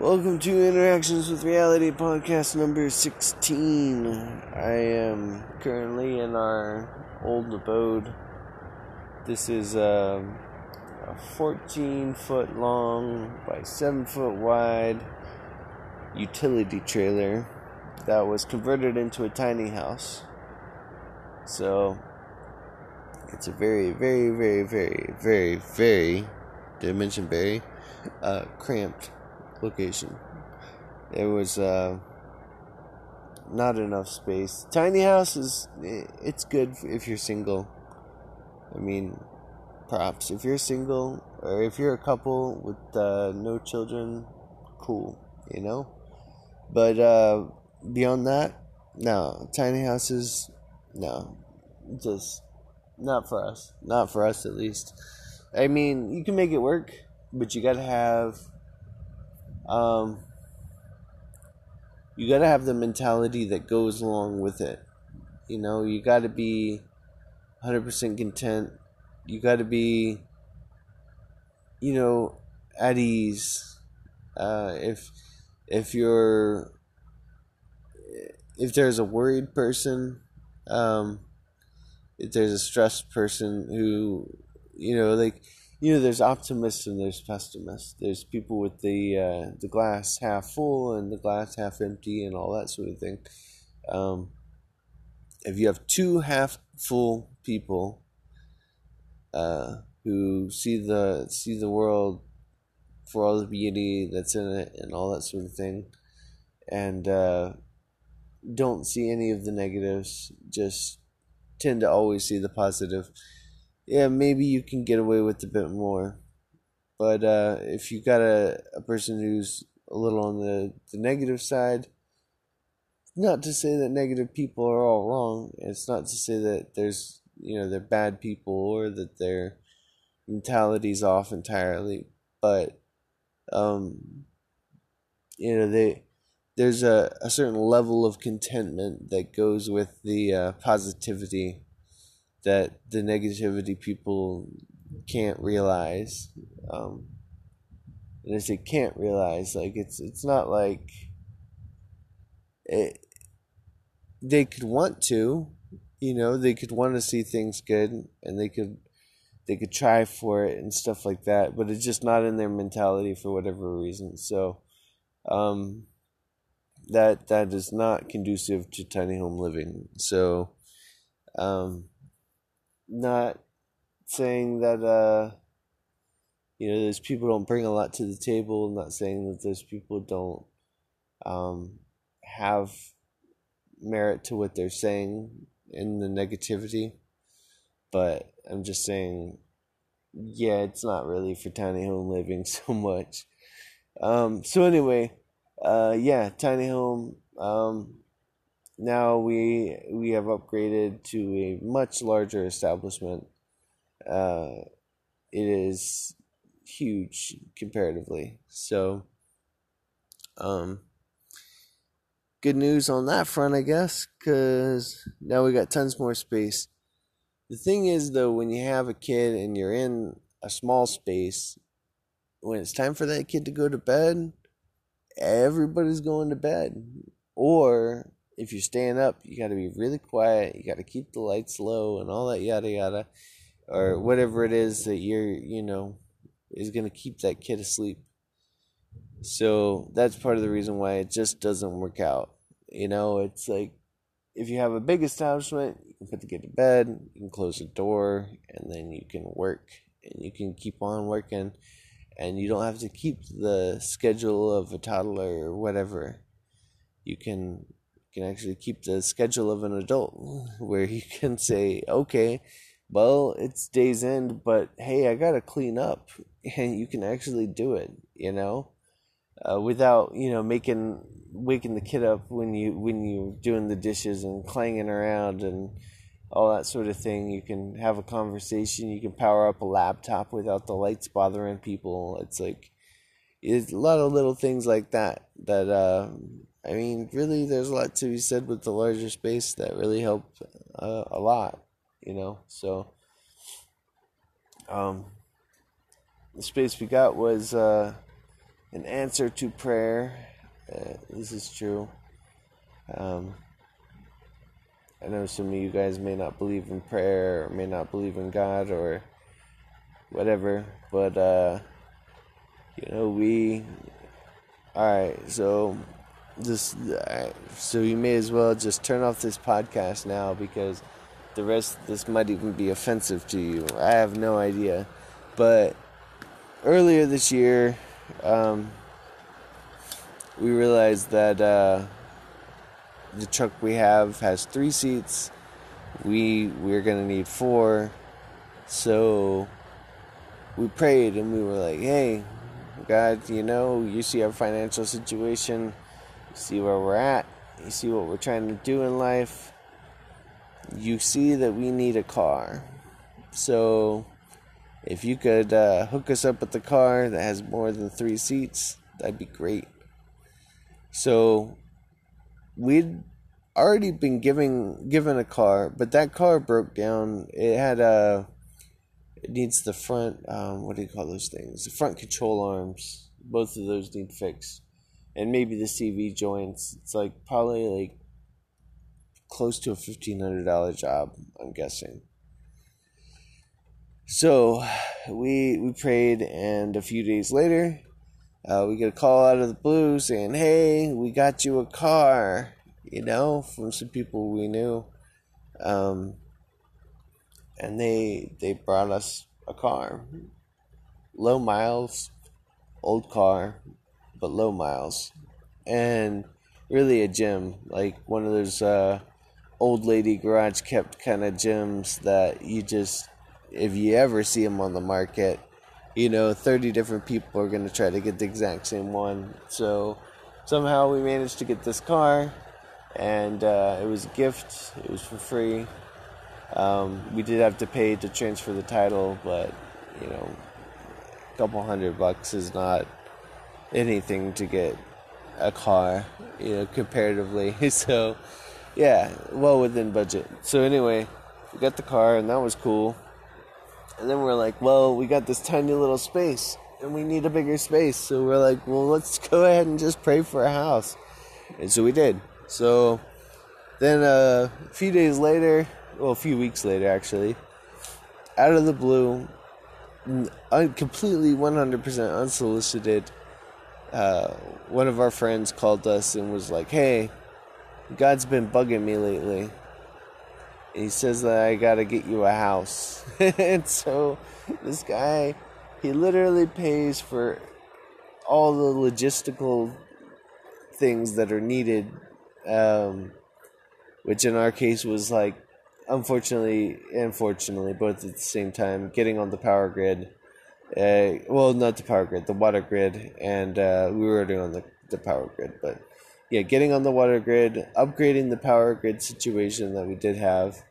Welcome to Interactions with Reality podcast number 16. I am currently in our old abode. This is a, a 14 foot long by 7 foot wide utility trailer that was converted into a tiny house. So it's a very, very, very, very, very, very, did I mention very, uh, cramped location. It was uh, not enough space. Tiny house is it's good if you're single. I mean, props. If you're single or if you're a couple with uh, no children, cool, you know. But uh, beyond that, no. Tiny houses, no. Just not for us. Not for us, at least. I mean, you can make it work, but you gotta have um, you got to have the mentality that goes along with it. You know, you got to be 100% content. You got to be, you know, at ease. Uh, if if you're if there's a worried person, um, if there's a stressed person who, you know, like you know, there's optimists and there's pessimists. There's people with the uh, the glass half full and the glass half empty and all that sort of thing. Um, if you have two half full people uh, who see the see the world for all the beauty that's in it and all that sort of thing, and uh, don't see any of the negatives, just tend to always see the positive yeah, maybe you can get away with a bit more. But uh, if you got a, a person who's a little on the, the negative side, not to say that negative people are all wrong. It's not to say that there's, you know, they're bad people or that their mentality's off entirely. But, um, you know, they, there's a, a certain level of contentment that goes with the uh, positivity that the negativity people can't realize. Um, and I say can't realize, like it's it's not like it, they could want to, you know, they could want to see things good, and they could they could try for it and stuff like that, but it's just not in their mentality for whatever reason. So, um, that that is not conducive to tiny home living. So, um, not saying that uh you know those people don't bring a lot to the table. I'm not saying that those people don't um have merit to what they're saying in the negativity. But i'm just saying yeah it's not really for tiny home living so much. Um so anyway uh yeah tiny home um now we we have upgraded to a much larger establishment. Uh, it is huge comparatively. So, um, good news on that front, I guess, because now we got tons more space. The thing is, though, when you have a kid and you're in a small space, when it's time for that kid to go to bed, everybody's going to bed. Or if you're staying up, you got to be really quiet. You got to keep the lights low and all that yada yada, or whatever it is that you're you know is gonna keep that kid asleep. So that's part of the reason why it just doesn't work out. You know, it's like if you have a big establishment, you can put the kid to bed, you can close the door, and then you can work and you can keep on working and you don't have to keep the schedule of a toddler or whatever. You can can actually keep the schedule of an adult where you can say, okay, well, it's day's end, but hey, I gotta clean up, and you can actually do it, you know, uh, without you know making waking the kid up when you when you're doing the dishes and clanging around and all that sort of thing. You can have a conversation. You can power up a laptop without the lights bothering people. It's like it's a lot of little things like that that uh, I mean, really, there's a lot to be said with the larger space that really helped uh, a lot, you know. So, um, the space we got was uh, an answer to prayer. Uh, this is true. Um, I know some of you guys may not believe in prayer or may not believe in God or whatever, but uh, you know we. All right, so this uh, so you may as well just turn off this podcast now because the rest this might even be offensive to you. I have no idea, but earlier this year, um, we realized that uh, the truck we have has three seats. We we're gonna need four, so we prayed and we were like, "Hey, God, you know, you see our financial situation, you see where we're at, you see what we're trying to do in life. You see that we need a car, so." If you could uh, hook us up with a car that has more than three seats, that'd be great. So we'd already been giving given a car, but that car broke down. It had a it needs the front um, what do you call those things? The front control arms. Both of those need fixed. And maybe the CV joints. It's like probably like close to a fifteen hundred dollar job, I'm guessing. So we we prayed, and a few days later, uh, we get a call out of the blue saying, "Hey, we got you a car," you know, from some people we knew, um, and they they brought us a car, low miles, old car, but low miles, and really a gym, like one of those uh, old lady garage kept kind of gyms that you just if you ever see them on the market, you know, 30 different people are going to try to get the exact same one. So somehow we managed to get this car, and uh, it was a gift, it was for free. Um, we did have to pay to transfer the title, but, you know, a couple hundred bucks is not anything to get a car, you know, comparatively. so, yeah, well within budget. So, anyway, we got the car, and that was cool. And then we're like, well, we got this tiny little space and we need a bigger space. So we're like, well, let's go ahead and just pray for a house. And so we did. So then uh, a few days later, well, a few weeks later actually, out of the blue, completely 100% unsolicited, uh, one of our friends called us and was like, hey, God's been bugging me lately he says that I gotta get you a house. and so this guy, he literally pays for all the logistical things that are needed, um, which in our case was like, unfortunately, unfortunately, both at the same time, getting on the power grid. Uh, well, not the power grid, the water grid, and uh, we were already on the, the power grid, but yeah, getting on the water grid, upgrading the power grid situation that we did have,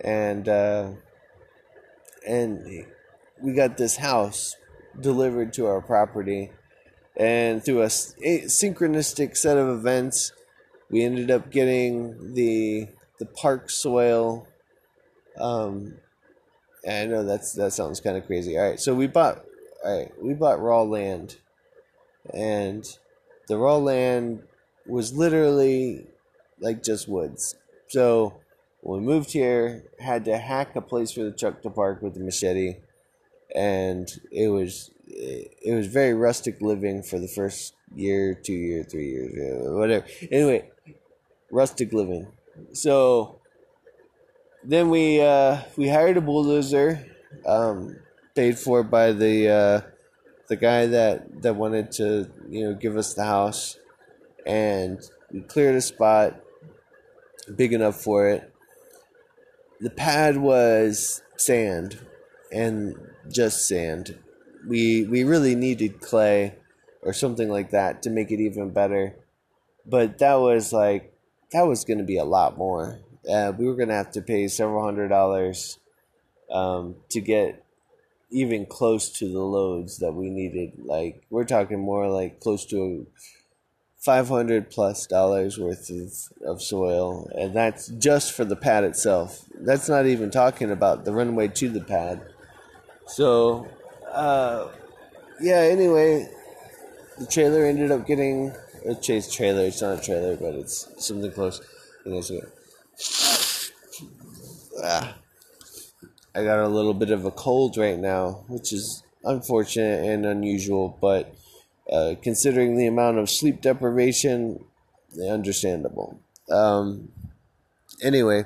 and uh, and we got this house delivered to our property, and through a, a synchronistic set of events, we ended up getting the the park soil. Um, I know that's that sounds kind of crazy. All right, so we bought right, we bought raw land, and the raw land was literally like just woods. So when we moved here, had to hack a place for the truck to park with the machete, and it was it was very rustic living for the first year, two year, three years, whatever. Anyway, rustic living. So then we uh, we hired a bulldozer, um, paid for by the uh, the guy that that wanted to you know give us the house and we cleared a spot big enough for it. The pad was sand and just sand. We we really needed clay or something like that to make it even better. But that was like that was going to be a lot more. Uh, we were going to have to pay several hundred dollars um, to get even close to the loads that we needed. Like we're talking more like close to 500 plus dollars worth of, of soil and that's just for the pad itself that's not even talking about the runway to the pad so uh, yeah anyway the trailer ended up getting a chase trailer. It's not a trailer, but it's something close. You guys ah, I got a little bit of a cold right now, which is unfortunate and unusual, but uh, considering the amount of sleep deprivation, understandable. Um, anyway,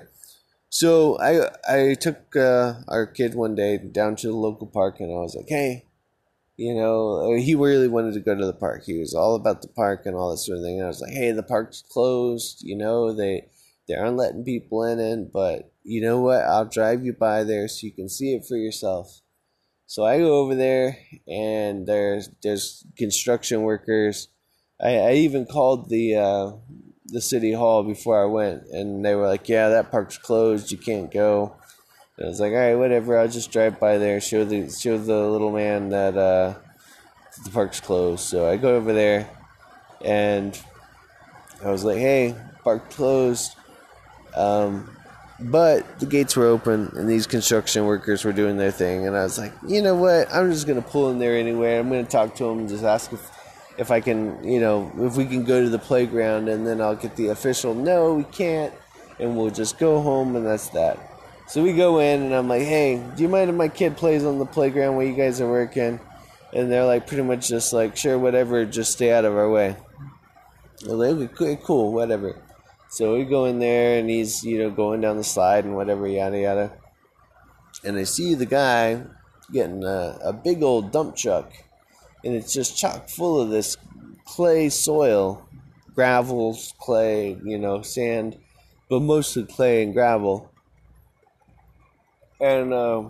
so I I took uh, our kid one day down to the local park, and I was like, "Hey, you know, he really wanted to go to the park. He was all about the park and all that sort of thing. And I was like, "Hey, the park's closed. You know, they they aren't letting people in but you know what? I'll drive you by there so you can see it for yourself." So I go over there, and there's there's construction workers. I, I even called the uh, the city hall before I went, and they were like, "Yeah, that park's closed. You can't go." And I was like, "All right, whatever. I'll just drive by there, show the show the little man that uh, the park's closed." So I go over there, and I was like, "Hey, park closed." Um, but the gates were open and these construction workers were doing their thing. And I was like, you know what? I'm just going to pull in there anyway. I'm going to talk to them and just ask if, if I can, you know, if we can go to the playground and then I'll get the official, no, we can't. And we'll just go home and that's that. So we go in and I'm like, hey, do you mind if my kid plays on the playground while you guys are working? And they're like, pretty much just like, sure, whatever, just stay out of our way. I'm like, okay, cool, whatever. So we go in there and he's, you know, going down the slide and whatever, yada yada. And I see the guy getting a, a big old dump truck and it's just chock full of this clay soil, gravel, clay, you know, sand, but mostly clay and gravel. And uh,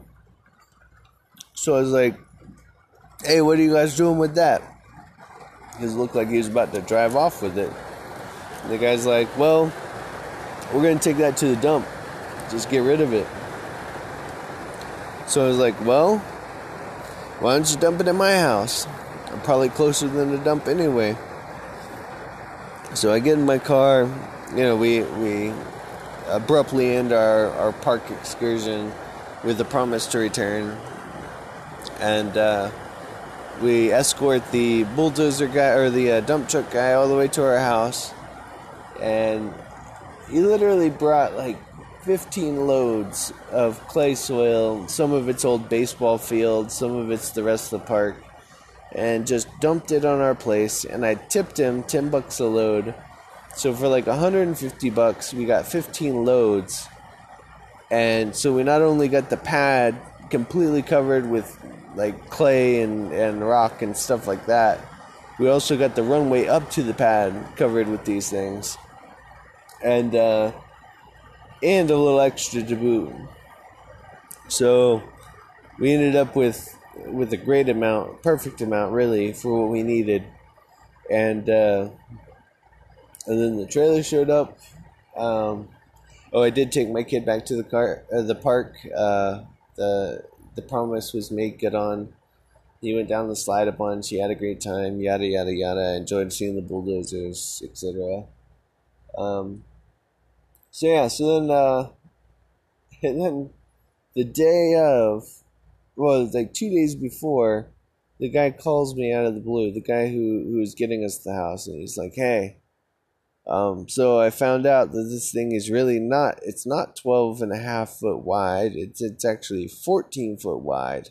so I was like, hey, what are you guys doing with that? Because it looked like he was about to drive off with it. The guy's like, well, we're going to take that to the dump. Just get rid of it. So I was like, well, why don't you dump it at my house? I'm probably closer than the dump anyway. So I get in my car. You know, we we abruptly end our, our park excursion with the promise to return. And uh, we escort the bulldozer guy or the uh, dump truck guy all the way to our house and he literally brought like 15 loads of clay soil. Some of it's old baseball field, some of it's the rest of the park, and just dumped it on our place. And I tipped him 10 bucks a load. So for like 150 bucks, we got 15 loads. And so we not only got the pad completely covered with like clay and, and rock and stuff like that, we also got the runway up to the pad covered with these things and uh, and a little extra to boot. So we ended up with with a great amount, perfect amount, really, for what we needed. And uh, and then the trailer showed up. Um, oh, I did take my kid back to the car, uh, the park. Uh, the the promise was made good on. He went down the slide a bunch. He had a great time. Yada yada yada. Enjoyed seeing the bulldozers, etc. Um, so yeah, so then uh, and then the day of, well, like two days before, the guy calls me out of the blue. The guy who who was getting us the house, and he's like, "Hey." Um, so I found out that this thing is really not, it's not 12 and a half foot wide. It's, it's actually 14 foot wide.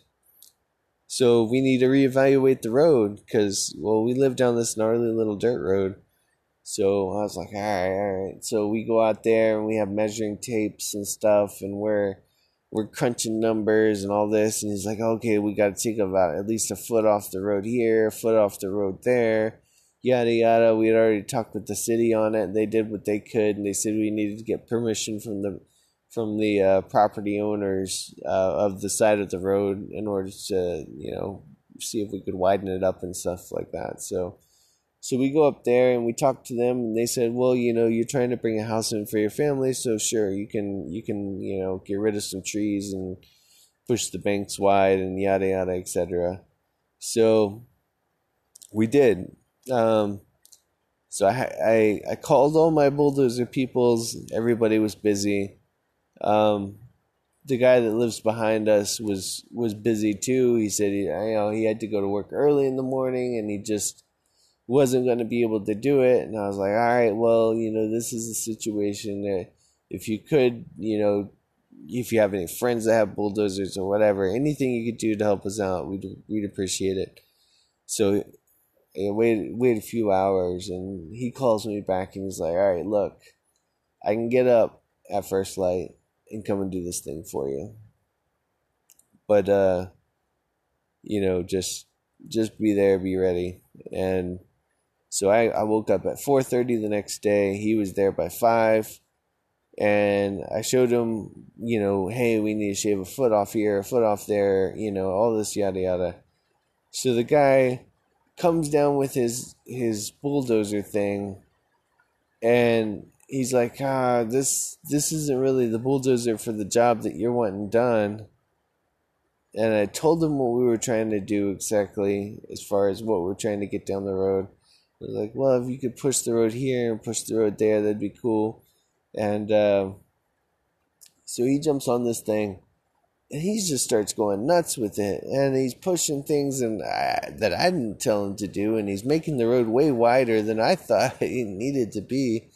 So we need to reevaluate the road because, well, we live down this gnarly little dirt road so I was like, all right, all right. So we go out there and we have measuring tapes and stuff, and we're we're crunching numbers and all this. And he's like, okay, we got to take about at least a foot off the road here, a foot off the road there, yada yada. We had already talked with the city on it. They did what they could, and they said we needed to get permission from the from the uh, property owners uh, of the side of the road in order to you know see if we could widen it up and stuff like that. So so we go up there and we talk to them, and they said, "Well, you know, you're trying to bring a house in for your family, so sure, you can, you can, you know, get rid of some trees and push the banks wide and yada yada, etc." So we did. Um, so I, I I called all my bulldozer peoples. Everybody was busy. Um, the guy that lives behind us was was busy too. He said he you know he had to go to work early in the morning, and he just wasn't going to be able to do it. And I was like, all right, well, you know, this is a situation that if you could, you know, if you have any friends that have bulldozers or whatever, anything you could do to help us out, we'd we'd appreciate it. So I wait wait a few hours, and he calls me back and he's like, "All right, look, I can get up at first light and come and do this thing for you, but uh, you know, just just be there, be ready." And so I, I woke up at four thirty the next day. He was there by five and I showed him, you know, hey, we need to shave a foot off here, a foot off there, you know, all this yada yada. So the guy comes down with his his bulldozer thing, and he's like, ah, this this isn't really the bulldozer for the job that you're wanting done. And I told him what we were trying to do exactly as far as what we're trying to get down the road. Like, well, if you could push the road here and push the road there, that'd be cool. And uh, so he jumps on this thing and he just starts going nuts with it. And he's pushing things and I, that I didn't tell him to do. And he's making the road way wider than I thought it needed to be.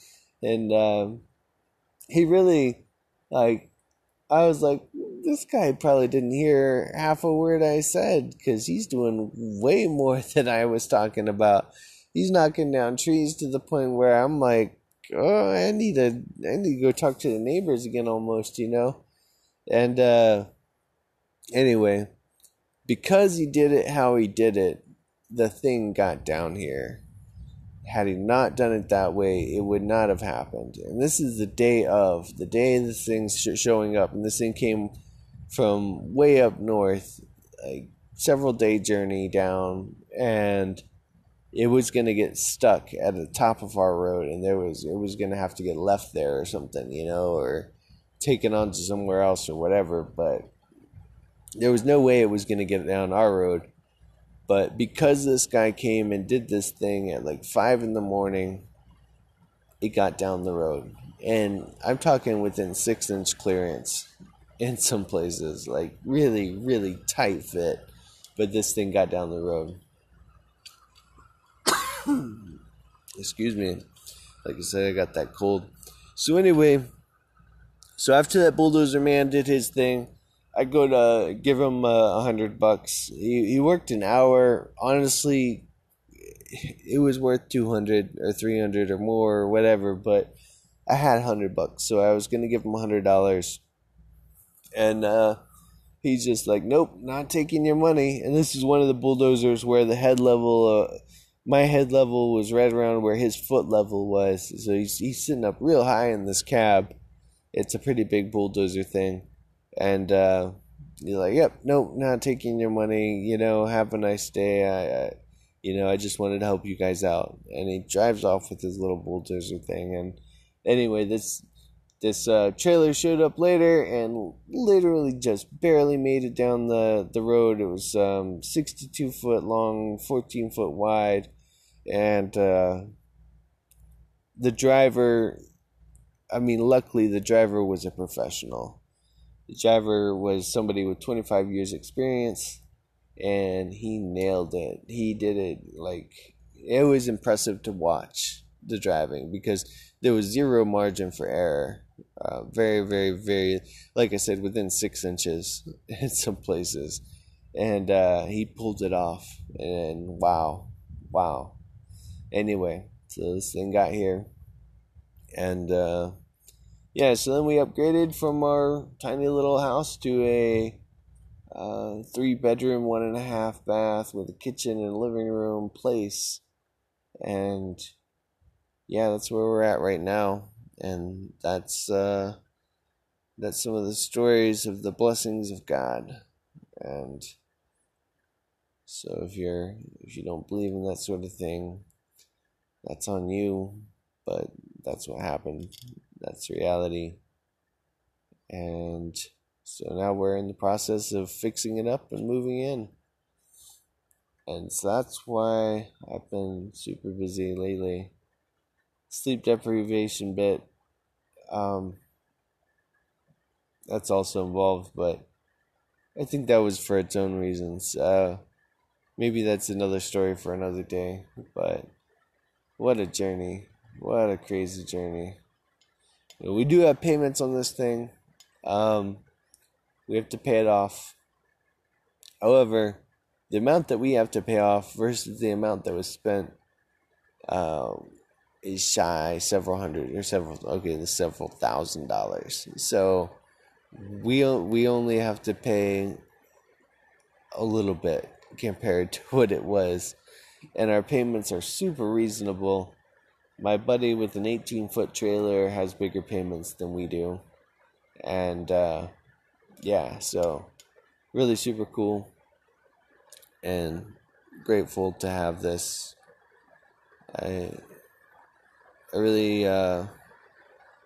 And um, he really, like, I was like, this guy probably didn't hear half a word I said because he's doing way more than I was talking about. He's knocking down trees to the point where I'm like, oh, I need to, I need to go talk to the neighbors again, almost, you know. And uh, anyway, because he did it how he did it, the thing got down here. Had he not done it that way, it would not have happened. And this is the day of the day the thing's sh- showing up, and this thing came from way up north, like several day journey down, and it was going to get stuck at the top of our road and there was it was going to have to get left there or something you know or taken onto somewhere else or whatever but there was no way it was going to get down our road. But because this guy came and did this thing at like five in the morning it got down the road. And i'm talking within six inch clearance in some places like really really tight fit but this thing got down the road Excuse me. Like I said, I got that cold. So anyway, so after that bulldozer man did his thing, I go to give him uh, a uh, hundred bucks. He he worked an hour. Honestly, it was worth two hundred or three hundred or more or whatever. But I had hundred bucks, so I was gonna give him hundred dollars. And uh, he's just like, "Nope, not taking your money." And this is one of the bulldozers where the head level. Uh, my head level was right around where his foot level was. So he's, he's sitting up real high in this cab. It's a pretty big bulldozer thing. And uh, you're like, yep, nope, not taking your money. You know, have a nice day. I, I, you know, I just wanted to help you guys out. And he drives off with his little bulldozer thing. And anyway, this this uh, trailer showed up later and literally just barely made it down the, the road. It was um, 62 foot long, 14 foot wide, and uh, the driver, I mean, luckily the driver was a professional. The driver was somebody with 25 years experience, and he nailed it. He did it like it was impressive to watch the driving because there was zero margin for error uh, very, very, very, like I said, within six inches in some places. And uh, he pulled it off. And wow, wow. Anyway, so this thing got here. And uh, yeah, so then we upgraded from our tiny little house to a uh, three bedroom, one and a half bath with a kitchen and living room place. And yeah, that's where we're at right now and that's uh, that's some of the stories of the blessings of God, and so if you're if you don't believe in that sort of thing, that's on you, but that's what happened. That's reality, and so now we're in the process of fixing it up and moving in. And so that's why I've been super busy lately. Sleep deprivation bit um, that's also involved, but I think that was for its own reasons. Uh, maybe that's another story for another day, but what a journey. What a crazy journey. We do have payments on this thing. Um, we have to pay it off. However, the amount that we have to pay off versus the amount that was spent um, is shy several hundred or several okay, several thousand dollars. So we we only have to pay a little bit compared to what it was, and our payments are super reasonable. My buddy with an 18 foot trailer has bigger payments than we do, and uh, yeah, so really super cool and grateful to have this. I I really uh,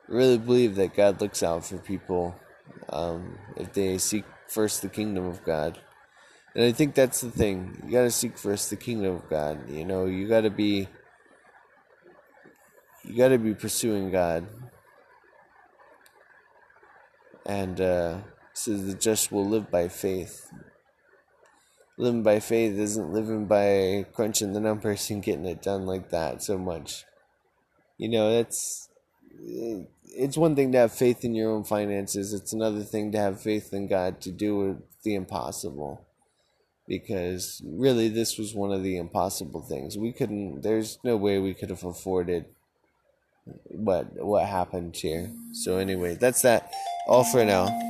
really believe that God looks out for people um, if they seek first the kingdom of God. And I think that's the thing. You got to seek first the kingdom of God. You know, you got to be you got to be pursuing God. And uh so the just will live by faith. Living by faith isn't living by crunching the numbers and getting it done like that so much. You know, that's it's one thing to have faith in your own finances. It's another thing to have faith in God to do the impossible. Because really, this was one of the impossible things. We couldn't. There's no way we could have afforded what what happened here. So anyway, that's that. All for now.